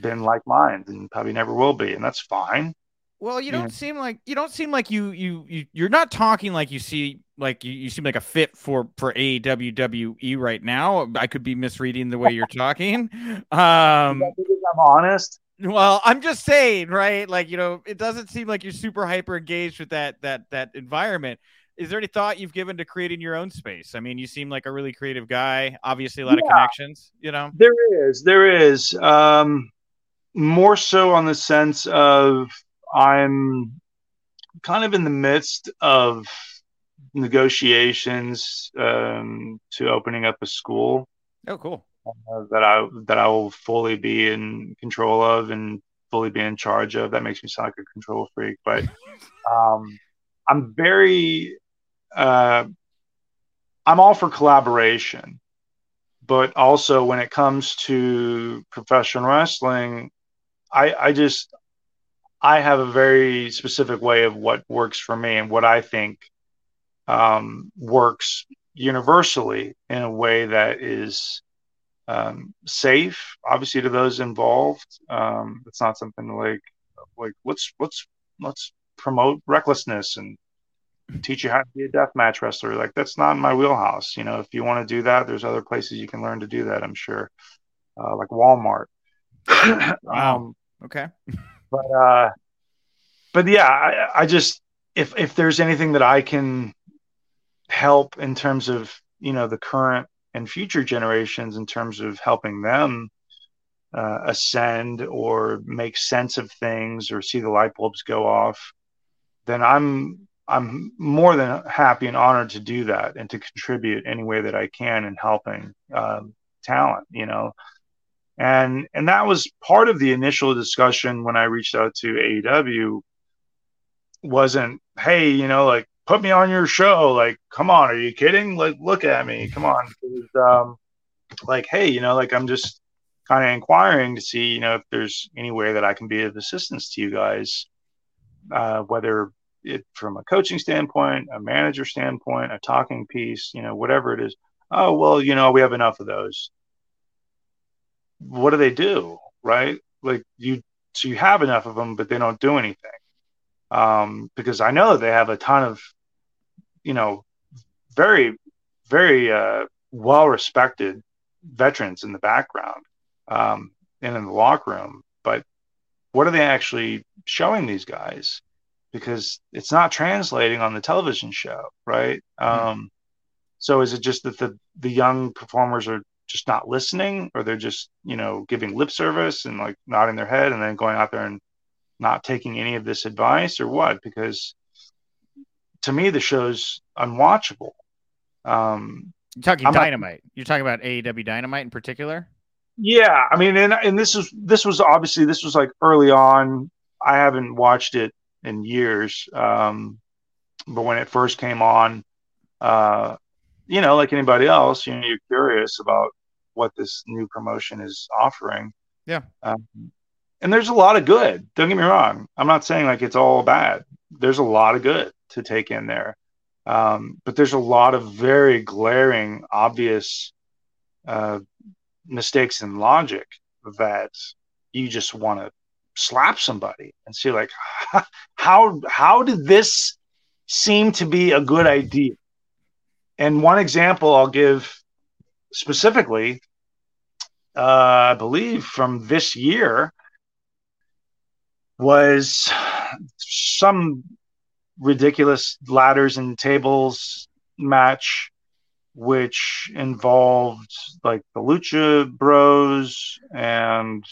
been like mine and probably never will be, and that's fine.
Well, you don't yeah. seem like you don't seem like you you you you're not talking like you see like you, you seem like a fit for for AEW WWE right now. I could be misreading the way you're talking. Um
I'm honest.
Well, I'm just saying, right? Like, you know, it doesn't seem like you're super hyper engaged with that that that environment. Is there any thought you've given to creating your own space? I mean, you seem like a really creative guy. Obviously, a lot yeah, of connections. You know,
there is, there is. Um, more so on the sense of I'm kind of in the midst of negotiations um, to opening up a school.
Oh, cool.
Uh, that I that I will fully be in control of and fully be in charge of. That makes me sound like a control freak, but um, I'm very uh, I'm all for collaboration, but also when it comes to professional wrestling, I I just I have a very specific way of what works for me and what I think um, works universally in a way that is um, safe, obviously to those involved. Um, it's not something like like let's let's let's promote recklessness and teach you how to be a death match wrestler. Like that's not in my wheelhouse. You know, if you want to do that, there's other places you can learn to do that. I'm sure, uh, like Walmart.
wow. Um, okay.
but uh, but yeah, I, I just if if there's anything that I can help in terms of you know the current and future generations in terms of helping them uh, ascend or make sense of things or see the light bulbs go off, then I'm I'm more than happy and honored to do that and to contribute any way that I can in helping um, talent. You know, and and that was part of the initial discussion when I reached out to AEW. Wasn't hey, you know, like put me on your show. Like, come on, are you kidding? Like, look at me, come on. Um, like, hey, you know, like I'm just kind of inquiring to see, you know, if there's any way that I can be of assistance to you guys, uh, whether it from a coaching standpoint, a manager standpoint, a talking piece, you know, whatever it is. oh well, you know, we have enough of those. What do they do, right? Like you, so you have enough of them, but they don't do anything. Um, because I know they have a ton of, you know, very, very uh, well respected veterans in the background um, and in the locker room. But what are they actually showing these guys? Because it's not translating on the television show, right? Mm-hmm. Um, so is it just that the the young performers are just not listening, or they're just you know giving lip service and like nodding their head and then going out there and not taking any of this advice, or what? Because to me, the show's unwatchable. Um,
You're talking I'm Dynamite. Not, You're talking about AEW Dynamite in particular.
Yeah, I mean, and and this is this was obviously this was like early on. I haven't watched it in years, um, but when it first came on, uh, you know, like anybody else, you know, you're curious about what this new promotion is offering.
Yeah. Um,
and there's a lot of good. Don't get me wrong. I'm not saying like it's all bad. There's a lot of good to take in there. Um, but there's a lot of very glaring, obvious uh, mistakes in logic that you just want to slap somebody and see like how how did this seem to be a good idea and one example I'll give specifically, uh, I believe from this year, was some ridiculous ladders and tables match, which involved like the Lucha Bros and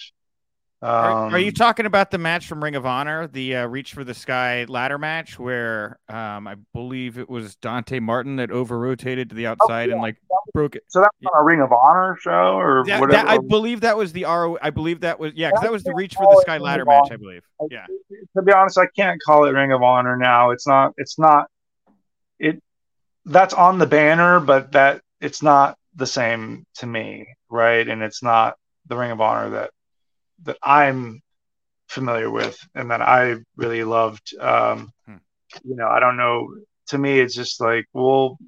are, are, you um, talking about the match from Ring of Honor, the uh, Reach for the Sky ladder match, where um, I believe it was Dante Martin that over rotated to the outside oh, yeah. and like broke it?
So that was on a Ring of Honor show, or
that, whatever. That, I believe that was the RO. I believe that was yeah, because that was the Reach for the Sky ladder match. I believe. Yeah.
To be honest, I can't call it Ring of Honor now. It's not. It's not. It. That's on the banner, but that it's not the same to me, right? And it's not the Ring of Honor that that I'm familiar with and that I really loved. Um, hmm. You know, I don't know. To me, it's just like, well,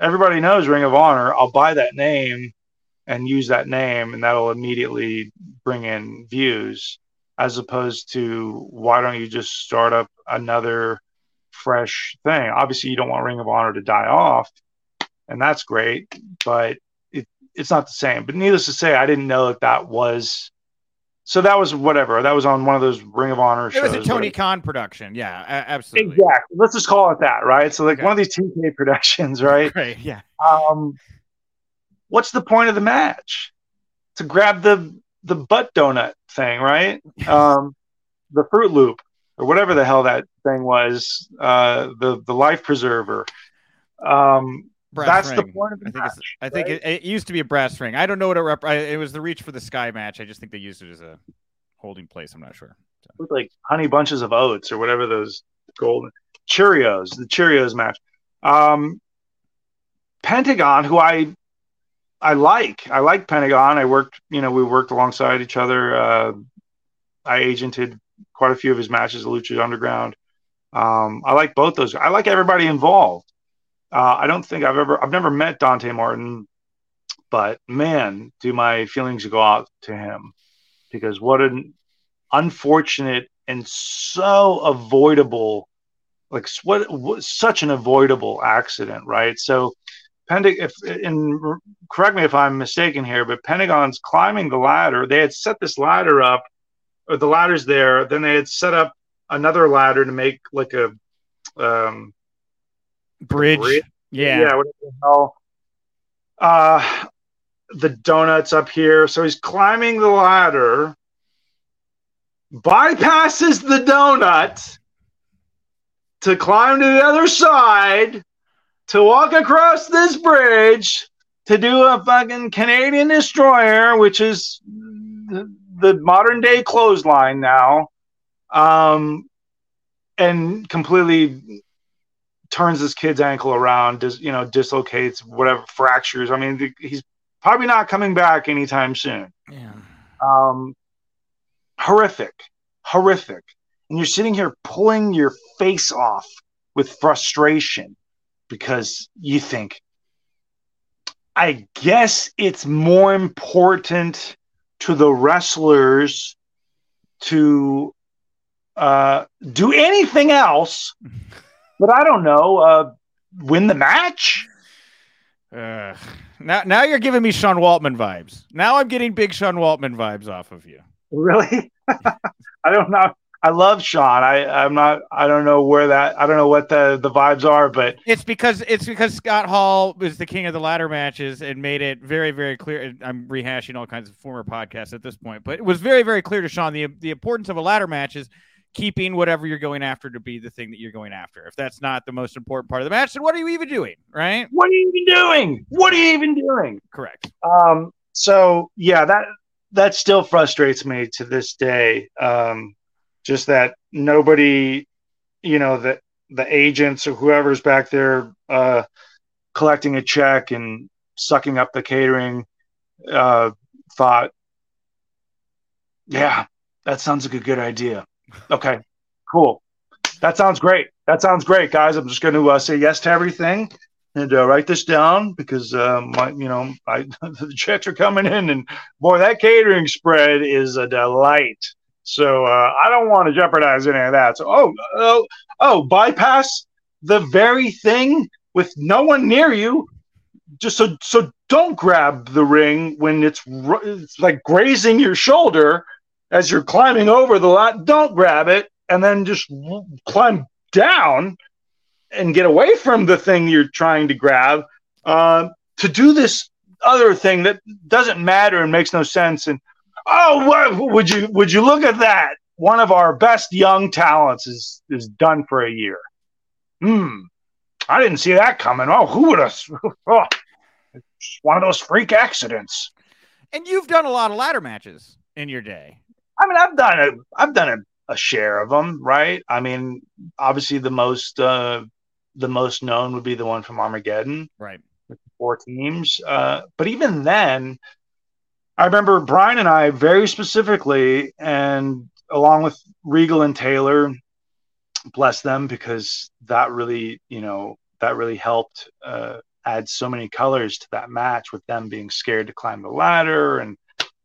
everybody knows Ring of Honor. I'll buy that name and use that name, and that'll immediately bring in views. As opposed to why don't you just start up another fresh thing? Obviously, you don't want Ring of Honor to die off, and that's great, but it, it's not the same. But needless to say, I didn't know that that was so that was whatever. That was on one of those Ring of Honor shows.
It was a Tony Khan production. Yeah, absolutely.
Exactly. Let's just call it that, right? So like okay. one of these TK productions, right?
Right. Yeah.
Um, what's the point of the match? To grab the the butt donut thing, right? Um, the Fruit Loop or whatever the hell that thing was. Uh, the the life preserver. Um, brass That's ring. the point of the
I think,
match,
I think it, it, used to be a brass ring. I don't know what it rep- I, it was. The reach for the sky match. I just think they used it as a holding place. I'm not sure.
So. With like honey bunches of oats or whatever those golden Cheerios, the Cheerios match. Um, Pentagon, who I I like, I like Pentagon. I worked, you know, we worked alongside each other. Uh, I agented quite a few of his matches at Lucha Underground. Um, I like both those. I like everybody involved. Uh, I don't think I've ever, I've never met Dante Martin, but man, do my feelings go out to him because what an unfortunate and so avoidable, like what, what such an avoidable accident, right? So, Pendig, if and correct me if I'm mistaken here, but Pentagon's climbing the ladder. They had set this ladder up, or the ladder's there. Then they had set up another ladder to make like a um,
bridge. bridge. Yeah.
Yeah. What the hell? Uh, the donuts up here. So he's climbing the ladder, bypasses the donut to climb to the other side, to walk across this bridge, to do a fucking Canadian destroyer, which is the, the modern day clothesline now. Um, and completely turns this kid's ankle around, dis, you know, dislocates whatever fractures. I mean, he's probably not coming back anytime soon.
Yeah.
Um, horrific, horrific. And you're sitting here pulling your face off with frustration because you think, I guess it's more important to the wrestlers to uh, do anything else, but I don't know, uh, win the match.
Uh, now, now you're giving me Sean Waltman vibes. Now I'm getting big Sean Waltman vibes off of you.
Really? I don't know. I love Sean. I I'm not. I don't know where that. I don't know what the the vibes are, but
it's because it's because Scott Hall was the king of the ladder matches and made it very very clear. I'm rehashing all kinds of former podcasts at this point, but it was very very clear to Sean the the importance of a ladder match is keeping whatever you're going after to be the thing that you're going after. If that's not the most important part of the match, then what are you even doing? Right?
What are you even doing? What are you even doing?
Correct.
Um. So yeah, that that still frustrates me to this day. Um just that nobody, you know, the the agents or whoever's back there uh, collecting a check and sucking up the catering uh, thought, yeah, that sounds like a good idea. Okay, cool. That sounds great. That sounds great, guys. I'm just going to uh, say yes to everything and uh, write this down because uh, my, you know, I, the checks are coming in, and boy, that catering spread is a delight. So uh, I don't want to jeopardize any of that. So oh oh oh bypass the very thing with no one near you. Just so so don't grab the ring when it's, it's like grazing your shoulder as you're climbing over the lot. Don't grab it and then just climb down and get away from the thing you're trying to grab uh, to do this other thing that doesn't matter and makes no sense and Oh, what, would you would you look at that? One of our best young talents is is done for a year. Hmm. I didn't see that coming. Oh, who would have? Oh, one of those freak accidents.
And you've done a lot of ladder matches in your day.
I mean, I've done a I've done a, a share of them, right? I mean, obviously the most uh, the most known would be the one from Armageddon,
right?
With four teams. Uh, but even then, I remember Brian and I very specifically, and along with Regal and Taylor, bless them because that really, you know, that really helped uh, add so many colors to that match with them being scared to climb the ladder and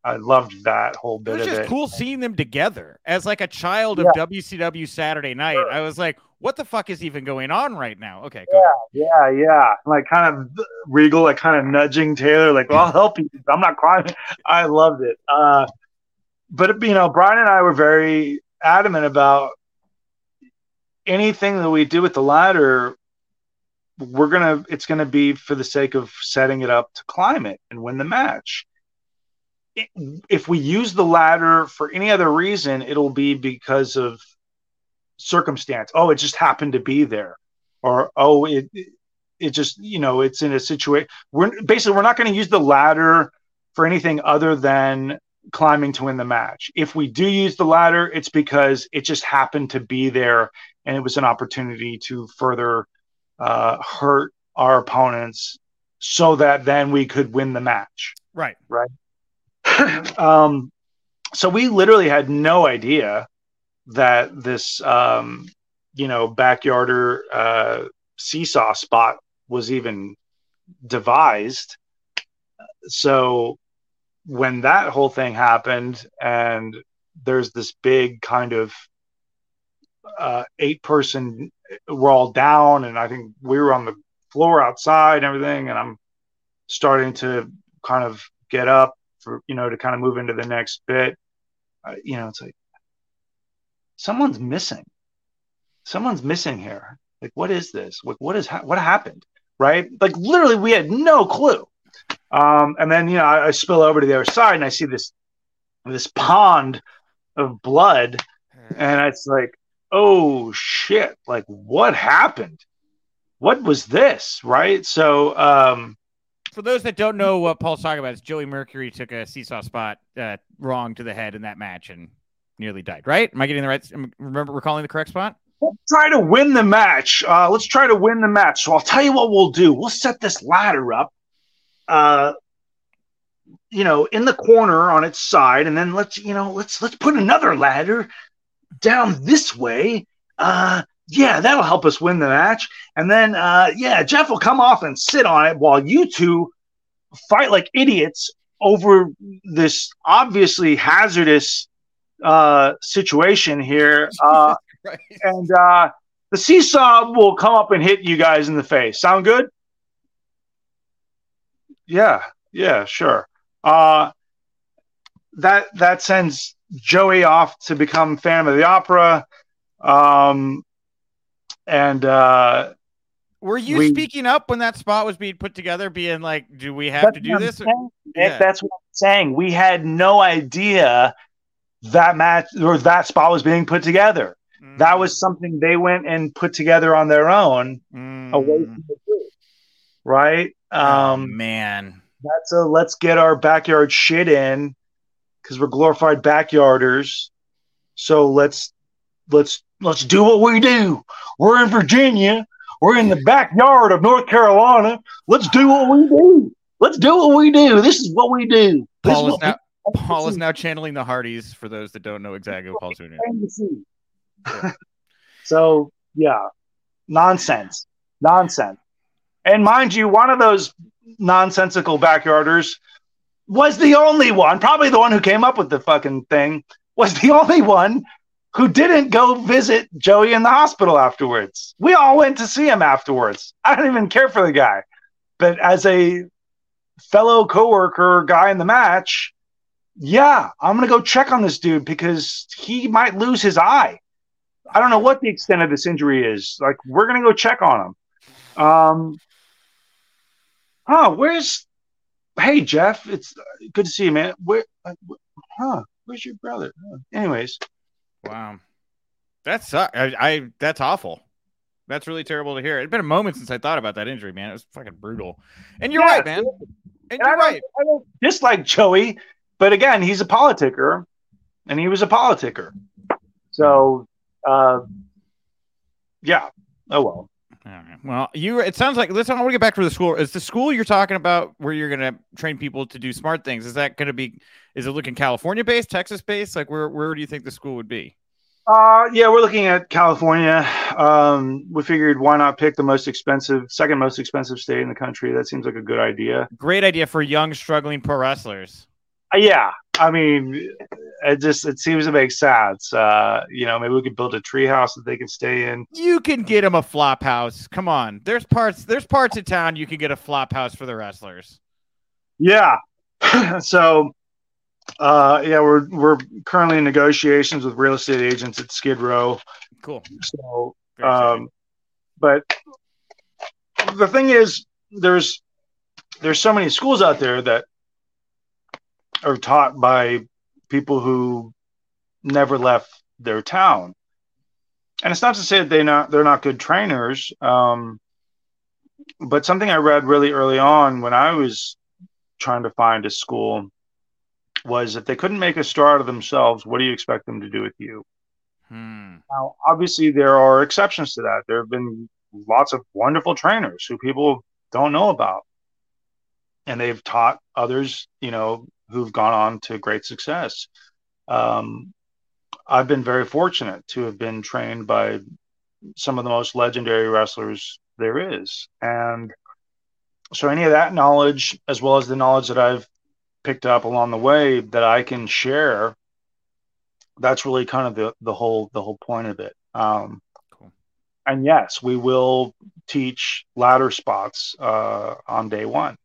I loved that whole bit
it was
of
just
it.
cool seeing them together as like a child of yeah. WCW Saturday Night. Sure. I was like, what the fuck is even going on right now? Okay,
yeah, yeah, yeah. Like kind of Regal, like kind of nudging Taylor, like, well, I'll help you. I'm not crying. I loved it. Uh, but you know, Brian and I were very adamant about anything that we do with the ladder. We're gonna, it's gonna be for the sake of setting it up to climb it and win the match if we use the ladder for any other reason, it'll be because of circumstance. Oh, it just happened to be there, or oh, it it just you know it's in a situation. We're basically we're not going to use the ladder for anything other than climbing to win the match. If we do use the ladder, it's because it just happened to be there and it was an opportunity to further uh, hurt our opponents so that then we could win the match.
Right.
Right. um, so we literally had no idea that this, um, you know, backyarder uh, seesaw spot was even devised. So when that whole thing happened, and there's this big kind of uh, eight person, we're all down, and I think we were on the floor outside and everything, and I'm starting to kind of get up for you know to kind of move into the next bit uh, you know it's like someone's missing. Someone's missing here. Like what is this? Like what is ha- what happened? Right? Like literally we had no clue. Um, and then you know I, I spill over to the other side and i see this this pond of blood. And it's like oh shit. Like what happened? What was this? Right? So um
for those that don't know what Paul's talking about, is Joey Mercury took a seesaw spot uh, wrong to the head in that match and nearly died. Right? Am I getting the right? Remember recalling the correct spot?
Let's try to win the match. Uh, let's try to win the match. So I'll tell you what we'll do. We'll set this ladder up, uh, you know, in the corner on its side, and then let's, you know, let's let's put another ladder down this way. Uh, yeah, that'll help us win the match. And then, uh, yeah, Jeff will come off and sit on it while you two fight like idiots over this obviously hazardous uh, situation here. Uh, right. And uh, the seesaw will come up and hit you guys in the face. Sound good? Yeah, yeah, sure. Uh, that that sends Joey off to become Phantom of the Opera. Um, and uh,
were you we, speaking up when that spot was being put together, being like, "Do we have to do this?"
Yeah. That's what I'm saying. We had no idea that match or that spot was being put together. Mm. That was something they went and put together on their own, mm. away from the group, right?
Oh, um, oh, man,
that's a let's get our backyard shit in because we're glorified backyarders. So let's let's let's do what we do. We're in Virginia. We're in the backyard of North Carolina. Let's do what we do. Let's do what we do. This is what we do.
This Paul is, now, Paul is now channeling the Hardys for those that don't know exactly what Paul's doing.
Yeah. so yeah, nonsense, nonsense. And mind you, one of those nonsensical backyarders was the only one, probably the one who came up with the fucking thing, was the only one who didn't go visit Joey in the hospital afterwards. We all went to see him afterwards. I don't even care for the guy. But as a fellow coworker guy in the match, yeah, I'm going to go check on this dude because he might lose his eye. I don't know what the extent of this injury is. Like, we're going to go check on him. Um, huh, where's, hey, Jeff, it's good to see you, man. Where, uh, huh, where's your brother? Anyways,
Wow, that's I, I that's awful. That's really terrible to hear. It's been a moment since I thought about that injury, man. It was fucking brutal. And you're yeah, right, man. And you're I right.
I don't dislike Joey, but again, he's a politicker, and he was a politicker. So, uh, yeah. Oh well.
Well, you. It sounds like. Listen, I want to get back to the school. Is the school you're talking about where you're going to train people to do smart things? Is that going to be? Is it looking California based, Texas based? Like where? Where do you think the school would be?
Uh, yeah, we're looking at California. Um, we figured why not pick the most expensive, second most expensive state in the country? That seems like a good idea.
Great idea for young, struggling pro wrestlers.
Uh, yeah, I mean, it just it seems to make sense. Uh, you know, maybe we could build a tree house that they can stay in.
You can get them a flop house. Come on, there's parts there's parts of town you can get a flop house for the wrestlers.
Yeah, so uh, yeah, we're we're currently in negotiations with real estate agents at Skid Row.
Cool.
So, um, but the thing is, there's there's so many schools out there that are taught by people who never left their town. And it's not to say that they not they're not good trainers. Um, but something I read really early on when I was trying to find a school was if they couldn't make a star out of themselves, what do you expect them to do with you? Hmm. Now, obviously, there are exceptions to that. There have been lots of wonderful trainers who people don't know about, and they've taught others, you know, who've gone on to great success. Um, I've been very fortunate to have been trained by some of the most legendary wrestlers there is. And so, any of that knowledge, as well as the knowledge that I've picked up along the way that I can share, that's really kind of the, the whole the whole point of it. Um, cool. And yes, we will teach ladder spots uh, on day one.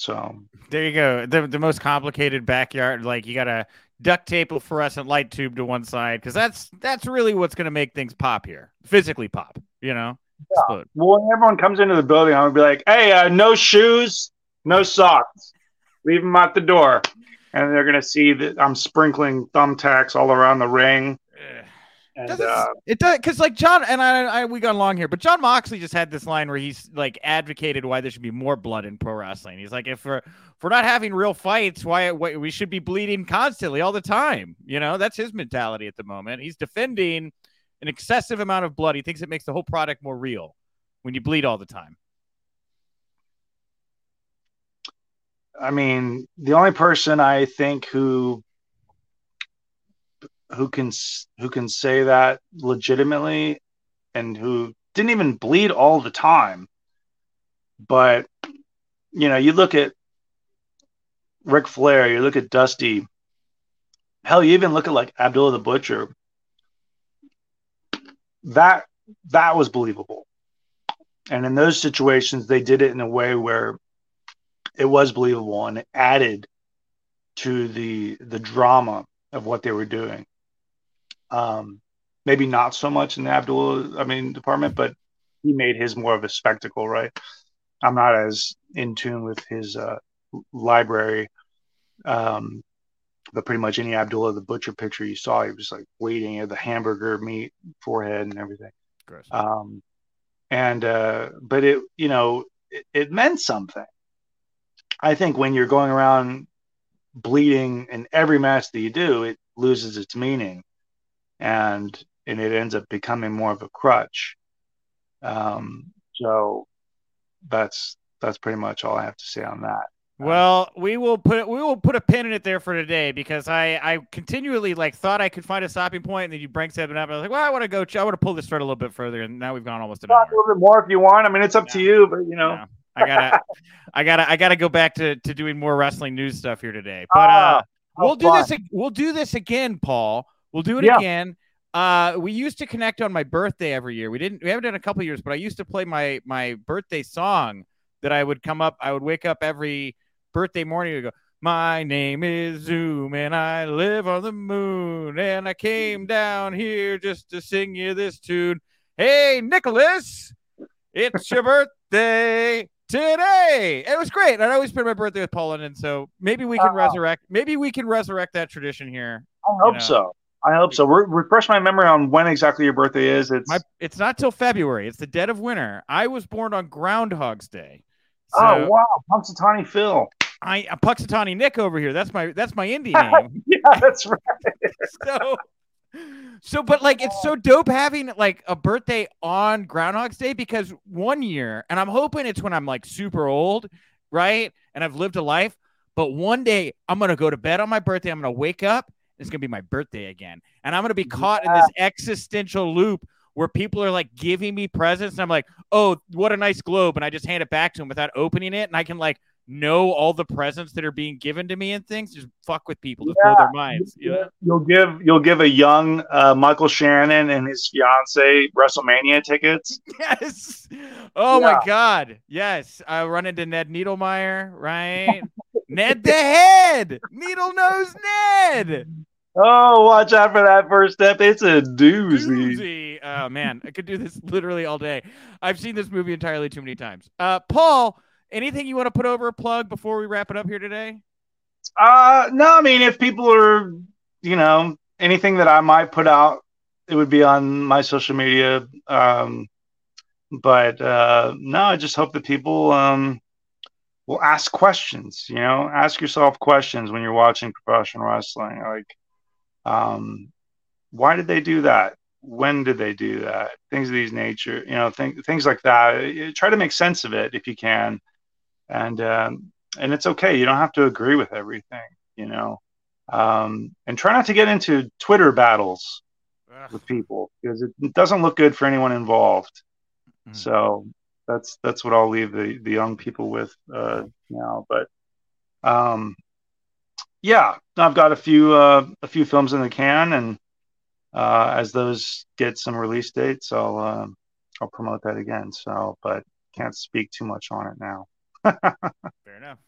So
there you go. The the most complicated backyard, like you got to duct tape a fluorescent light tube to one side because that's that's really what's going to make things pop here, physically pop. You know.
Yeah. Well, when everyone comes into the building, I'm gonna be like, "Hey, uh, no shoes, no socks, leave them at the door," and they're gonna see that I'm sprinkling thumbtacks all around the ring.
And, uh, it does because like Jon and I, I, we got along here, but Jon Moxley just had this line where he's like advocated why there should be more blood in pro wrestling. He's like, if we're if we're not having real fights, why, why we should be bleeding constantly all the time? You know, that's his mentality at the moment. He's defending an excessive amount of blood. He thinks it makes the whole product more real when you bleed all the time.
I mean, the only person I think who who can who can say that legitimately and who didn't even bleed all the time but you know you look at Ric Flair, you look at Dusty. Hell, you even look at like Abdullah the Butcher. That that was believable. And in those situations, they did it in a way where it was believable and it added to the the drama of what they were doing. Um, maybe not so much in the Abdul, I mean, department, but he made his more of a spectacle, right? I'm not as in tune with his uh, library, um, but pretty much any Abdullah the Butcher picture you saw, he was like waiting at the hamburger meat forehead and everything. Gross. Um, and uh, but it, you know, it, it meant something. I think when you're going around bleeding in every match that you do, it loses its meaning, and and it ends up becoming more of a crutch. Um, so that's that's pretty much all I have to say on that.
Well, we will put we will put a pin in it there for today because I I continually like thought I could find a stopping point and then you bring something up. I was like, well, I want to go. I want to pull this thread a little bit further, and now we've gone almost an
hour. a little bit more if you want. I mean, it's up yeah. to you, but you know.
Yeah. I gotta, I gotta, I gotta go back to, to doing more wrestling news stuff here today. But uh, oh, we'll do fun. this. We'll do this again, Paul. We'll do it yeah. again. Uh, we used to connect on my birthday every year. We didn't. We haven't done a couple years, but I used to play my my birthday song that I would come up. I would wake up every birthday morning and go. My name is Zoom and I live on the moon and I came down here just to sing you this tune. Hey, Nicholas, it's your birthday today. It was great. I'd always spend my birthday with Paul London, and so maybe we can uh, resurrect. Maybe we can resurrect that tradition here.
I hope you know. so. I hope so. Re- refresh my memory on when exactly your birthday is. It's
my, it's not till February. It's the dead of winter. I was born on Groundhog's Day.
So oh wow, Punxsutawney Phil.
I uh, Punxsutawney Nick over here. That's my that's my indie name.
yeah, that's right.
so so, but like, it's so dope having like a birthday on Groundhog's Day because one year, and I'm hoping it's when I'm like super old, right? And I've lived a life. But one day I'm going to go to bed on my birthday. I'm going to wake up. It's going to be my birthday again. And I'm going to be caught yeah. in this existential loop where people are like giving me presents. And I'm like, oh, what a nice globe. And I just hand it back to them without opening it. And I can like know all the presents that are being given to me and things, just fuck with people to yeah. blow their minds. You know?
You'll give you'll give a young uh, Michael Shannon and his fiance WrestleMania tickets.
Yes. Oh yeah. my God. Yes. I run into Ned Needlemeyer, right? Ned the head. Needle nose Ned.
Oh, watch out for that first step. It's a doozy.
doozy. Oh man, I could do this literally all day. I've seen this movie entirely too many times. Uh, Paul, anything you want to put over a plug before we wrap it up here today?
Uh, no, I mean, if people are, you know, anything that I might put out, it would be on my social media. Um, but uh, no, I just hope that people um, will ask questions. You know, ask yourself questions when you're watching professional wrestling. Like, um, why did they do that? When did they do that? Things of these nature. You know, th- things like that. Try to make sense of it if you can and um, and it's okay. You don't have to agree with everything, you know. Um, and try not to get into Twitter battles Ugh. with people because it, it, doesn't look good for anyone involved. Mm. So that's that's what I'll leave the the young people with uh, now. But um, yeah, I've got a few uh, a few films in the can, and uh, as those get some release dates, I'll uh, I'll promote that again. So, but can't speak too much on it now.
Fair enough.